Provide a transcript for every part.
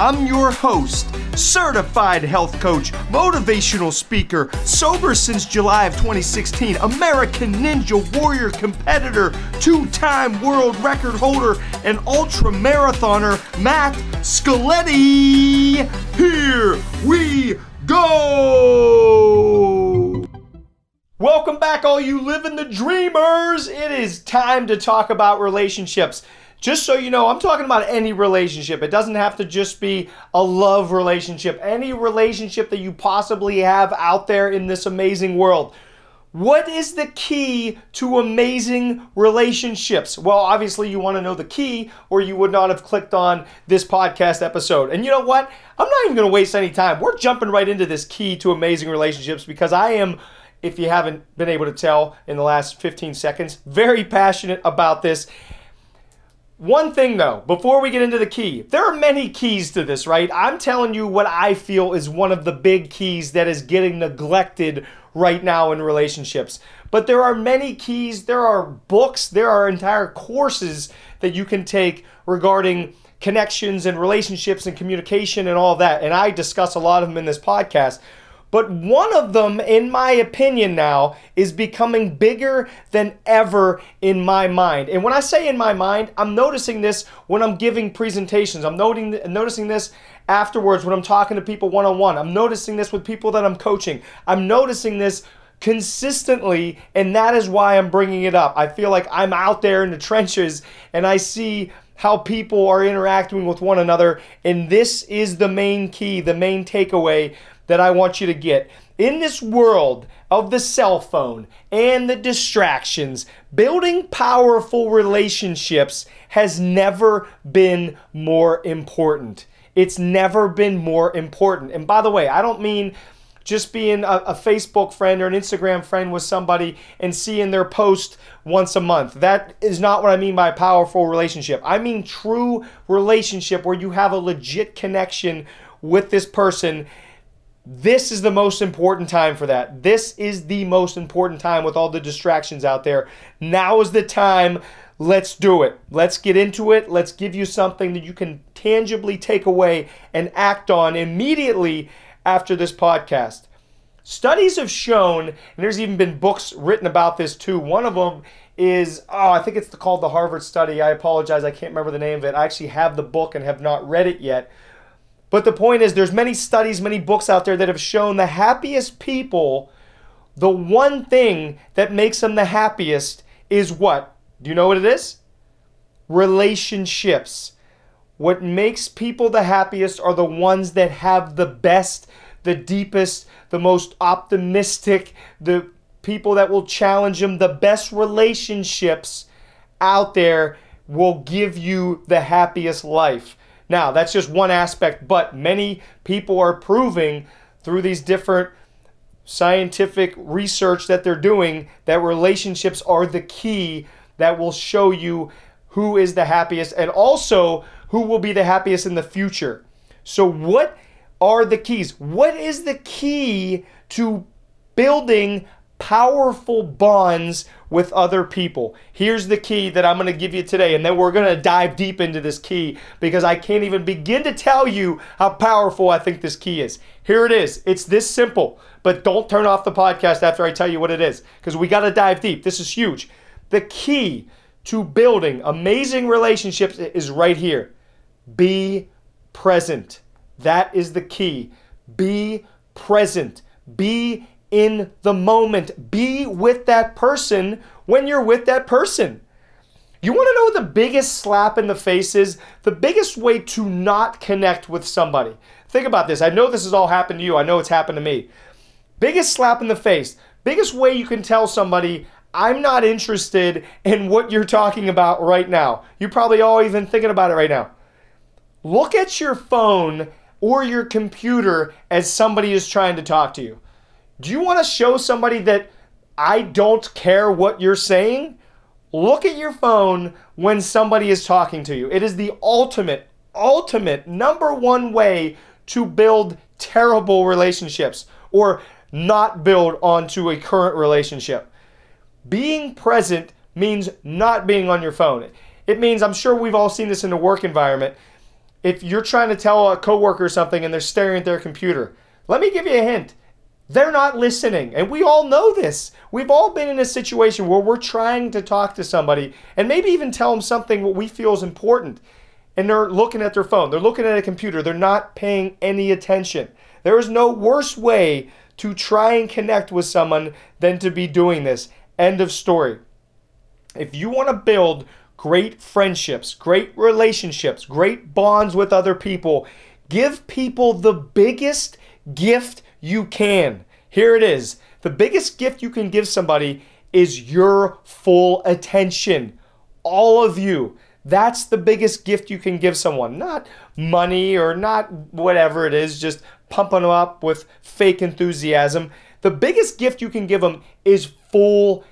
I'm your host, certified health coach, motivational speaker, sober since July of 2016, American Ninja Warrior competitor, two time world record holder, and ultra marathoner, Matt Scaletti. Here we go! Welcome back, all you living the dreamers. It is time to talk about relationships. Just so you know, I'm talking about any relationship. It doesn't have to just be a love relationship. Any relationship that you possibly have out there in this amazing world. What is the key to amazing relationships? Well, obviously, you want to know the key, or you would not have clicked on this podcast episode. And you know what? I'm not even going to waste any time. We're jumping right into this key to amazing relationships because I am, if you haven't been able to tell in the last 15 seconds, very passionate about this. One thing though, before we get into the key, there are many keys to this, right? I'm telling you what I feel is one of the big keys that is getting neglected right now in relationships. But there are many keys, there are books, there are entire courses that you can take regarding connections and relationships and communication and all that. And I discuss a lot of them in this podcast. But one of them, in my opinion, now is becoming bigger than ever in my mind. And when I say in my mind, I'm noticing this when I'm giving presentations. I'm noting, noticing this afterwards when I'm talking to people one on one. I'm noticing this with people that I'm coaching. I'm noticing this consistently, and that is why I'm bringing it up. I feel like I'm out there in the trenches and I see how people are interacting with one another, and this is the main key, the main takeaway that I want you to get. In this world of the cell phone and the distractions, building powerful relationships has never been more important. It's never been more important. And by the way, I don't mean just being a, a, Facebook friend or an Instagram friend with somebody and seeing their post once a month. That is not what I mean by a powerful relationship. I mean true relationship where you have a legit connection with this person this is the most important time for that. This is the most important time with all the distractions out there. Now is the time. Let's do it. Let's get into it. Let's give you something that you can tangibly take away and act on immediately after this podcast. Studies have shown, and there's even been books written about this too. One of them is, oh, I think it's called the Harvard study. I apologize, I can't remember the name of it. I actually have the book and have not read it yet but the point is, there's many studies, many books out there that have shown the happiest people, the one thing that makes them the happiest is what? Do you know what it is? Relationships. What makes people the happiest are the ones that have the best, the deepest, the most optimistic, the people that will challenge them, the best relationships out there will give you the happiest life. Now, that's just one aspect, but many people are proving through these different scientific research that they're doing that relationships are the key that will show you who is the happiest and also who will be the happiest in the future. So, what are the keys? What is the key to building powerful bonds with other people. Here's the key that I'm going to give you today, and then we're going to dive deep into this key because I can't even begin to tell you how powerful I think this key is. Here it is. It's this simple, but don't turn off the podcast after I tell you what it is because we got to dive deep. This is huge. The key to building amazing relationships is right here be present. That is the key. Be present. Be in the moment. Be with that person when you're with that person. You want to know what the biggest slap in the face is? The biggest way to not connect with somebody. Think about this. I know this has all happened to you. I know it's happened to me. Biggest slap in the face. Biggest way you can tell somebody, I'm not interested in what you're talking about right now. You're probably all even thinking about it right now. Look at your phone or your computer as somebody is trying to talk to you. Do you want to show somebody that I don't care what you're saying? Look at your phone when somebody is talking to you. It is the ultimate, ultimate number one way to build terrible relationships or not build onto a current relationship. Being present means not being on your phone. It means, I'm sure we've all seen this in the work environment. If you're trying to tell a coworker something and they're staring at their computer, let me give you a hint. They're not listening. And we all know this. We've all been in a situation where we're trying to talk to somebody and maybe even tell them something what we feel is important. And they're looking at their phone, they're looking at a computer, they're not paying any attention. There is no worse way to try and connect with someone than to be doing this. End of story. If you want to build great friendships, great relationships, great bonds with other people, give people the biggest gift you can. Here it is. The biggest gift you can give somebody is your full attention. All of you. That's the biggest gift you can give someone. Not money or not whatever it is, just pumping them up with fake enthusiasm. The biggest gift you can give them is full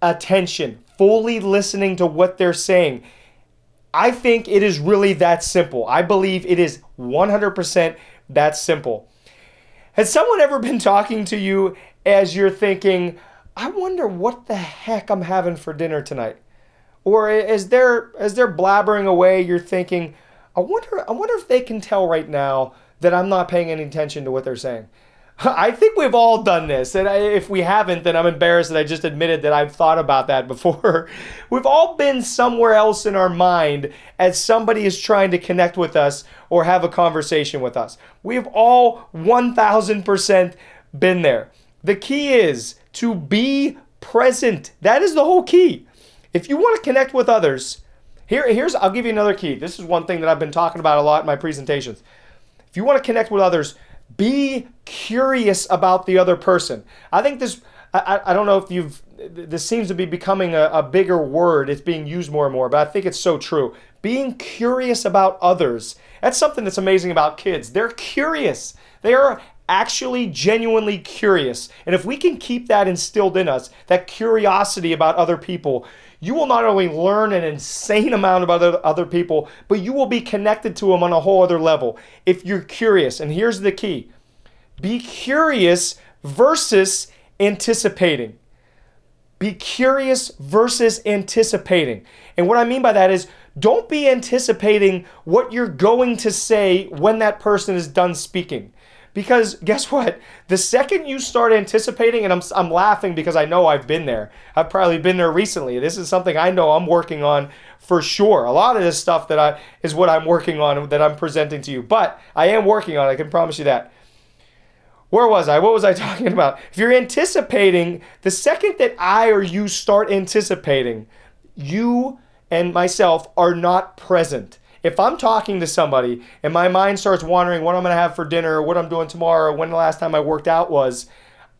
attention, fully listening to what they're saying. I think it is really that simple. I believe it is 100% that simple. Has someone ever been talking to you as you're thinking, I wonder what the heck I'm having for dinner tonight? Or as they're as they're blabbering away, you're thinking, I wonder I wonder if they can tell right now that I'm not paying any attention to what they're saying. I think we've all done this. And if we haven't, then I'm embarrassed that I just admitted that I've thought about that before. we've all been somewhere else in our mind as somebody is trying to connect with us or have a conversation with us. We've all 1000% been there. The key is to be present. That is the whole key. If you want to connect with others, here, here's I'll give you another key. This is one thing that I've been talking about a lot in my presentations. If you want to connect with others, be curious about the other person. I think this, I, I don't know if you've, this seems to be becoming a, a bigger word. It's being used more and more, but I think it's so true. Being curious about others. That's something that's amazing about kids. They're curious. They are actually genuinely curious. And if we can keep that instilled in us, that curiosity about other people, you will not only learn an insane amount about other, people, but you will be connected to them on a whole other level if you're curious. And here's the key be curious versus anticipating. Be curious versus anticipating. And what I mean by that is don't be anticipating what you're going to say when that person is done speaking. Because guess what? The second you start anticipating, and I'm, I'm laughing because I know I've been there. I've probably been there recently. This is something I know I'm working on for sure. A lot of this stuff that I is what I'm working on that I'm presenting to you. But I am working on it, I can promise you that. Where was I? What was I talking about? If you're anticipating, the second that I or you start anticipating, you and myself are not present. If I'm talking to somebody and my mind starts wandering what I'm going to have for dinner what I'm doing tomorrow or when the last time I worked out was,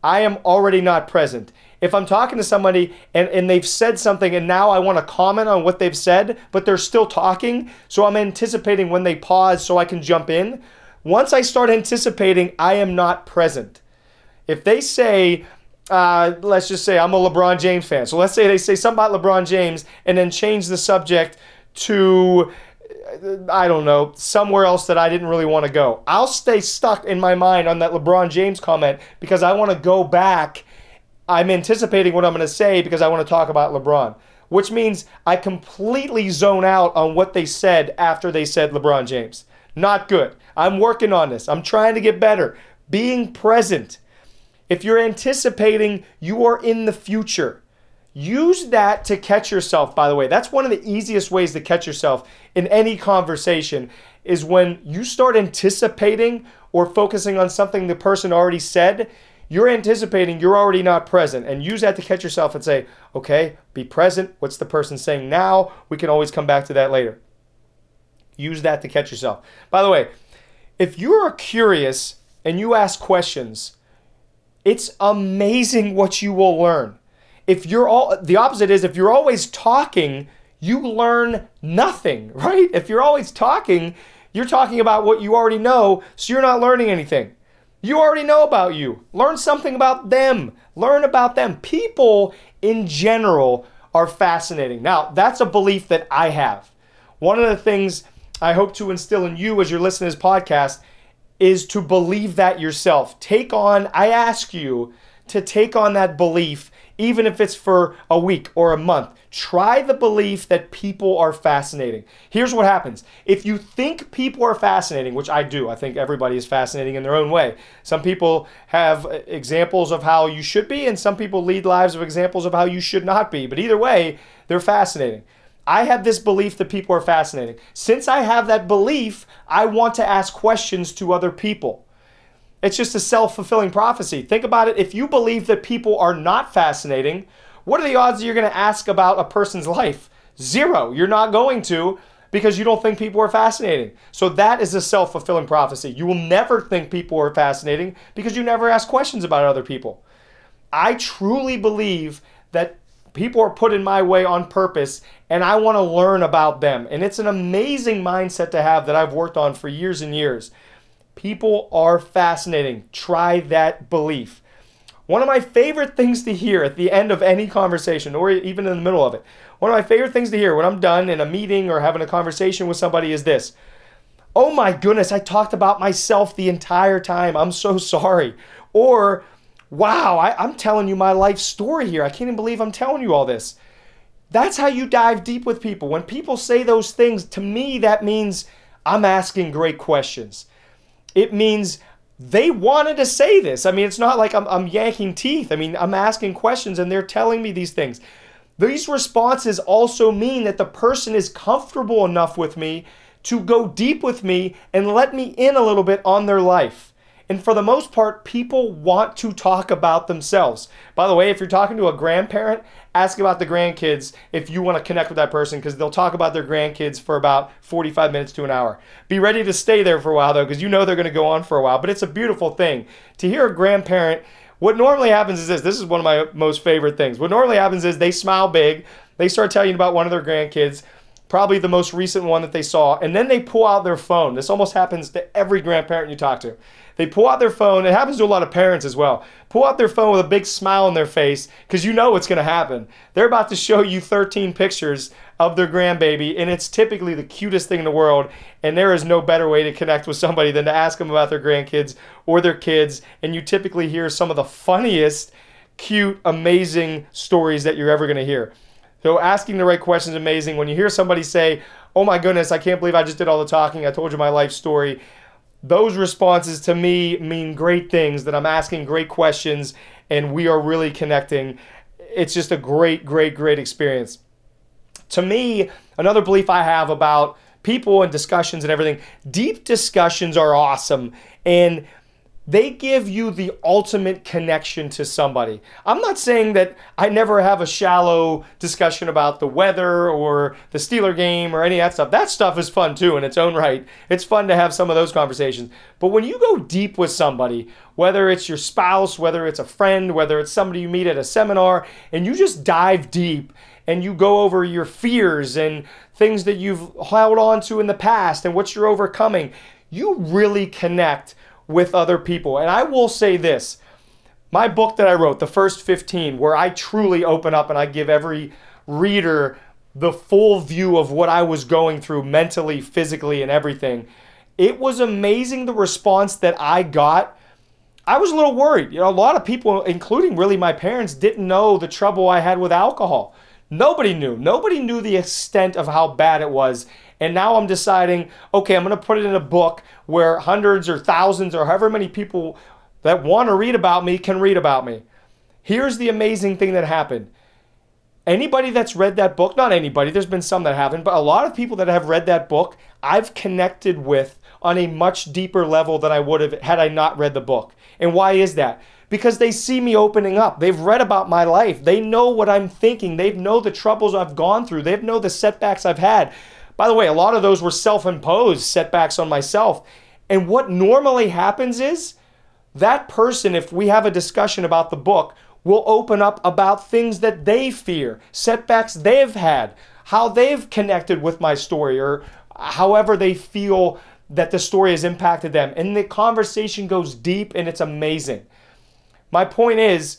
I am already not present. If I'm talking to somebody and, and they've said something and now I want to comment on what they've said, but they're still talking, so I'm anticipating when they pause so I can jump in. Once I start anticipating, I am not present. If they say, uh, let's just say I'm a LeBron James fan. So let's say they say something about LeBron James and then change the subject to I don't know, somewhere else that I didn't really want to go. I'll stay stuck in my mind on that LeBron James comment because I want to go back. I'm anticipating what I'm going to say because I want to talk about LeBron, which means I completely zone out on what they said after they said LeBron James. Not good. I'm working on this. I'm trying to get better. Being present. If you're anticipating, you are in the future. Use that to catch yourself, by the way. That's one of the easiest ways to catch yourself in any conversation is when you start anticipating or focusing on something the person already said, you're anticipating, you're already not present. And use that to catch yourself and say, okay, be present. What's the person saying now? We can always come back to that later. Use that to catch yourself. By the way, if you're curious and you ask questions, it's amazing what you will learn if you're all the opposite is if you're always talking, you learn nothing, right? If you're always talking, you're talking about what you already know, so you're not learning anything. You already know about you. Learn something about them. Learn about them. People in general are fascinating. Now, that's a belief that I have. One of the things I hope to instill in you as you're listening to this podcast is to believe that yourself. Take on, I ask you to take on that belief, even if it's for a week or a month. Try the belief that people are fascinating. Here's what happens if you think people are fascinating, which I do, I think everybody is fascinating in their own way. Some people have examples of how you should be, and some people lead lives of examples of how you should not be. But either way, they're fascinating. I have this belief that people are fascinating. Since I have that belief, I want to ask questions to other people. It's just a self fulfilling prophecy. Think about it. If you believe that people are not fascinating, what are the odds that you're going to ask about a person's life? Zero. You're not going to because you don't think people are fascinating. So that is a self fulfilling prophecy. You will never think people are fascinating because you never ask questions about other people. I truly believe that people are put in my way on purpose and I want to learn about them. And it's an amazing mindset to have that I've worked on for years and years. People are fascinating. Try that belief. One of my favorite things to hear at the end of any conversation, or even in the middle of it, one of my favorite things to hear when I'm done in a meeting or having a conversation with somebody is this Oh my goodness, I talked about myself the entire time. I'm so sorry. Or, wow, I, am telling you my life story here. I can't even believe I'm telling you all this. That's how you dive deep with people. When people say those things, to me, that means I'm asking great questions. It means they wanted to say this. I mean, it's not like I'm, I'm yanking teeth. I mean, I'm asking questions and they're telling me these things. These responses also mean that the person is comfortable enough with me to go deep with me and let me in a little bit on their life. And for the most part, people want to talk about themselves. By the way, if you're talking to a grandparent, ask about the grandkids if you want to connect with that person because they'll talk about their grandkids for about 45 minutes to an hour. Be ready to stay there for a while though because you know they're going to go on for a while. But it's a beautiful thing to hear a grandparent. What normally happens is this this is one of my most favorite things. What normally happens is they smile big, they start telling you about one of their grandkids probably the most recent one that they saw, and then they pull out their phone. This almost happens to every grandparent you talk to. They pull out their phone. It happens to a lot of parents as well. Pull out their phone with a big smile on their face because you know what's going to happen. They're about to show you 13 pictures of their grandbaby, and it's typically the cutest thing in the world. And there is no better way to connect with somebody than to ask them about their grandkids or their kids. And you typically hear some of the funniest, cute, amazing stories that you're ever going to hear. So asking the right questions is amazing. When you hear somebody say, "Oh my goodness, I can't believe I just did all the talking. I told you my life story." Those responses to me mean great things that I'm asking great questions and we are really connecting. It's just a great great great experience. To me, another belief I have about people and discussions and everything, deep discussions are awesome and they give you the ultimate connection to somebody. I'm not saying that I never have a shallow discussion about the weather or the Steeler game or any of that stuff. That stuff is fun too in its own right. It's fun to have some of those conversations. But when you go deep with somebody, whether it's your spouse, whether it's a friend, whether it's somebody you meet at a seminar, and you just dive deep and you go over your fears and things that you've held on to in the past and what you're overcoming, you really connect with other people. And I will say this my book that I wrote, the first 15, where I truly open up and I give every reader the full view of what I was going through mentally, physically, and everything. It was amazing the response that I got. I was a little worried. You know, a lot of people, including really my parents, didn't know the trouble I had with alcohol. Nobody knew. Nobody knew the extent of how bad it was. And now I'm deciding, okay, I'm going to put it in a book where hundreds or thousands or however many people that want to read about me can read about me. Here's the amazing thing that happened. Anybody that's read that book, not anybody, there's been some that haven't, but a lot of people that have read that book, I've connected with on a much deeper level than I would have had I not read the book. And why is that? Because they see me opening up. They've read about my life. They know what I'm thinking. They know the troubles I've gone through. They know the setbacks I've had. By the way, a lot of those were self imposed setbacks on myself. And what normally happens is that person, if we have a discussion about the book, will open up about things that they fear, setbacks they've had, how they've connected with my story, or however they feel that the story has impacted them. And the conversation goes deep and it's amazing. My point is,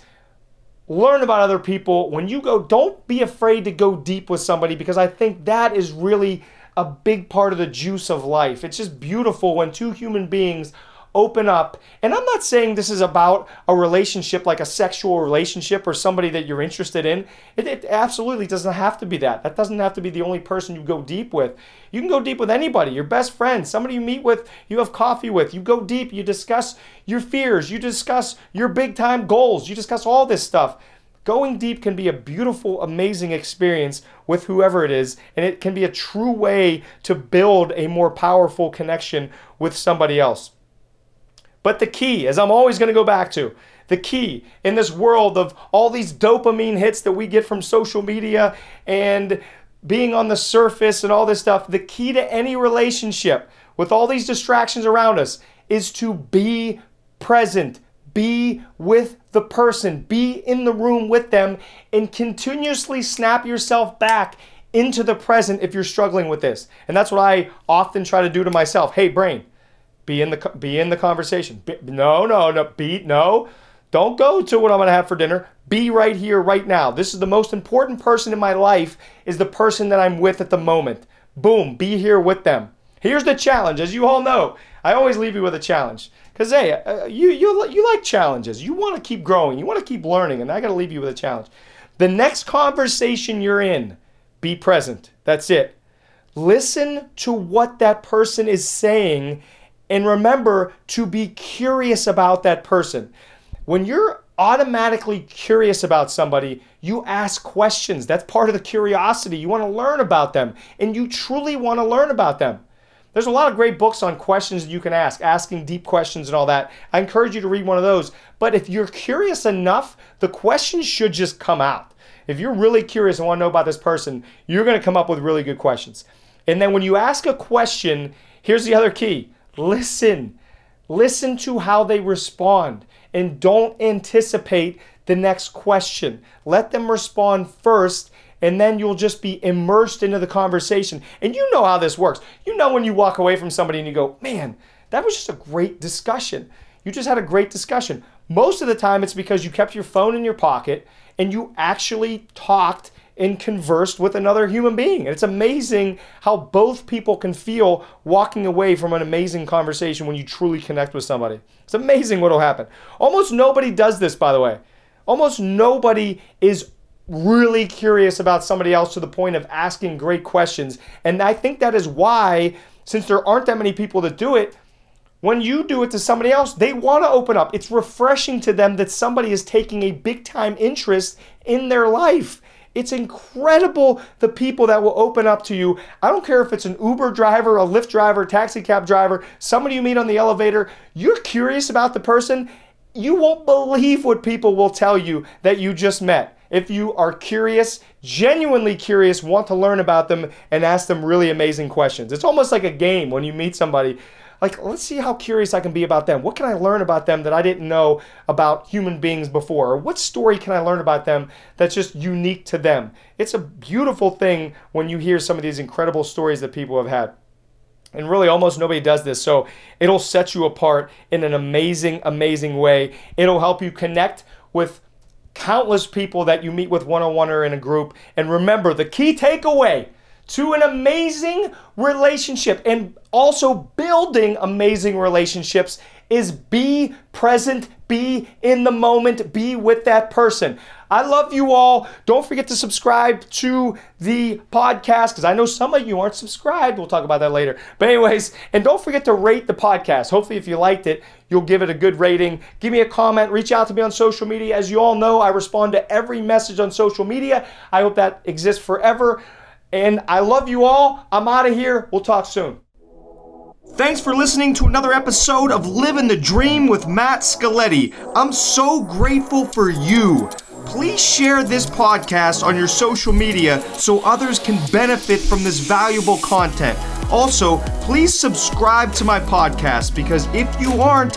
learn about other people. When you go, don't be afraid to go deep with somebody because I think that is really a big part of the juice of life. It's just beautiful when two human beings open up. And I'm not saying this is about a relationship like a sexual relationship or somebody that you're interested in. It, it, absolutely doesn't have to be that. That doesn't have to be the only person you go deep with. You can go deep with anybody, your best friend, somebody you meet with, you have coffee with. You go deep, you discuss your fears, you discuss your big time goals, you discuss all this stuff. Going deep can be a beautiful, amazing experience with whoever it is, and it can be a true way to build a more powerful connection with somebody else. But the key, as I'm always going to go back to, the key in this world of all these dopamine hits that we get from social media and being on the surface and all this stuff, the key to any relationship with all these distractions around us is to be present, be with the person, be in the room with them, and continuously snap yourself back into the present if you're struggling with this. And that's what I often try to do to myself. Hey, brain, be in the be in the conversation. Be, no, no, no. Be no. Don't go to what I'm going to have for dinner. Be right here, right now. This is the most important person in my life. Is the person that I'm with at the moment. Boom. Be here with them. Here's the challenge. As you all know, I always leave you with a challenge. Cause hey, uh, you you you like challenges. You want to keep growing. You want to keep learning, and I got to leave you with a challenge. The next conversation you're in, be present. That's it. Listen to what that person is saying and remember to be curious about that person. When you're automatically curious about somebody, you ask questions. That's part of the curiosity. You want to learn about them, and you truly want to learn about them. There's a lot of great books on questions that you can ask, asking deep questions and all that. I encourage you to read one of those. But if you're curious enough, the questions should just come out. If you're really curious and want to know about this person, you're going to come up with really good questions. And then when you ask a question, here's the other key Listen. Listen to how they respond and don't anticipate the next question. Let them respond first and then you'll just be immersed into the conversation. And you know how this works. You know when you walk away from somebody and you go, man, that was just a great discussion. You just had a great discussion. Most of the time, it's because you kept your phone in your pocket and you actually talked and conversed with another human being. And it's amazing how both people can feel walking away from an amazing conversation when you truly connect with somebody. It's amazing what'll happen. Almost nobody does this, by the way. Almost nobody is really curious about somebody else to the point of asking great questions. And I think that is why, since there aren't that many people that do it, when you do it to somebody else, they want to open up. It's refreshing to them that somebody is taking a big time interest in their life. It's incredible the people that will open up to you. I don't care if it's an Uber driver, a Lyft driver, taxi cab driver, somebody you meet on the elevator. You're curious about the person. You won't believe what people will tell you that you just met. If you are curious, genuinely curious, want to learn about them, and ask them really amazing questions. It's almost like a game when you meet somebody like let's see how curious I can be about them. What can I learn about them that I didn't know about human beings before? Or what story can I learn about them that's just unique to them? It's a beautiful thing when you hear some of these incredible stories that people have had. And really, almost nobody does this. So it'll set you apart in an amazing, amazing way. It'll help you connect with countless people that you meet with one on one or in a group. And remember, the key takeaway to an amazing relationship and also building amazing relationships is be present, be in the moment, be with that person. I love you all. Don't forget to subscribe to the podcast because I know some of you aren't subscribed. We'll talk about that later. But, anyways, and don't forget to rate the podcast. Hopefully, if you liked it, you'll give it a good rating. Give me a comment. Reach out to me on social media. As you all know, I respond to every message on social media. I hope that exists forever. And I love you all. I'm out of here. We'll talk soon. Thanks for listening to another episode of Living the Dream with Matt Scaletti. I'm so grateful for you. Please share this podcast on your social media so others can benefit from this valuable content. Also, please subscribe to my podcast because if you aren't,